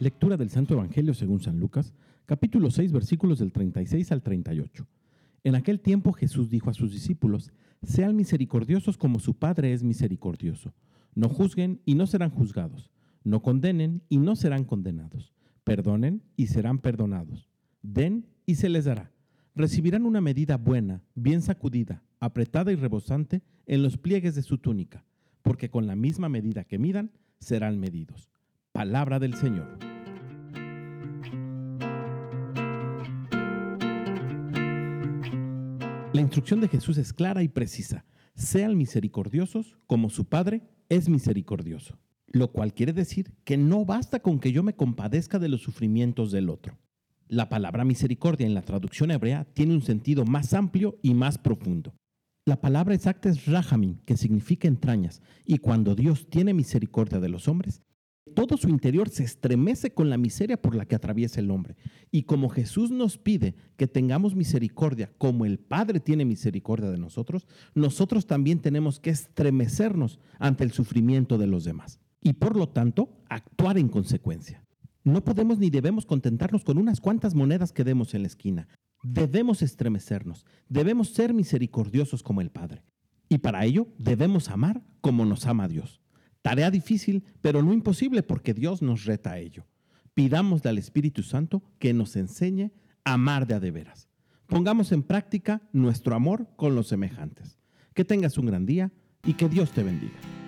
Lectura del Santo Evangelio según San Lucas, capítulo 6, versículos del 36 al 38. En aquel tiempo Jesús dijo a sus discípulos, Sean misericordiosos como su Padre es misericordioso. No juzguen y no serán juzgados. No condenen y no serán condenados. Perdonen y serán perdonados. Den y se les dará. Recibirán una medida buena, bien sacudida, apretada y rebosante en los pliegues de su túnica, porque con la misma medida que midan, serán medidos. Palabra del Señor. La instrucción de Jesús es clara y precisa. Sean misericordiosos como su Padre es misericordioso. Lo cual quiere decir que no basta con que yo me compadezca de los sufrimientos del otro. La palabra misericordia en la traducción hebrea tiene un sentido más amplio y más profundo. La palabra exacta es rahamim, que significa entrañas, y cuando Dios tiene misericordia de los hombres, todo su interior se estremece con la miseria por la que atraviesa el hombre. Y como Jesús nos pide que tengamos misericordia, como el Padre tiene misericordia de nosotros, nosotros también tenemos que estremecernos ante el sufrimiento de los demás. Y por lo tanto, actuar en consecuencia. No podemos ni debemos contentarnos con unas cuantas monedas que demos en la esquina. Debemos estremecernos, debemos ser misericordiosos como el Padre. Y para ello debemos amar como nos ama Dios. Tarea difícil, pero no imposible porque Dios nos reta a ello. Pidámosle al Espíritu Santo que nos enseñe a amar de a de veras. Pongamos en práctica nuestro amor con los semejantes. Que tengas un gran día y que Dios te bendiga.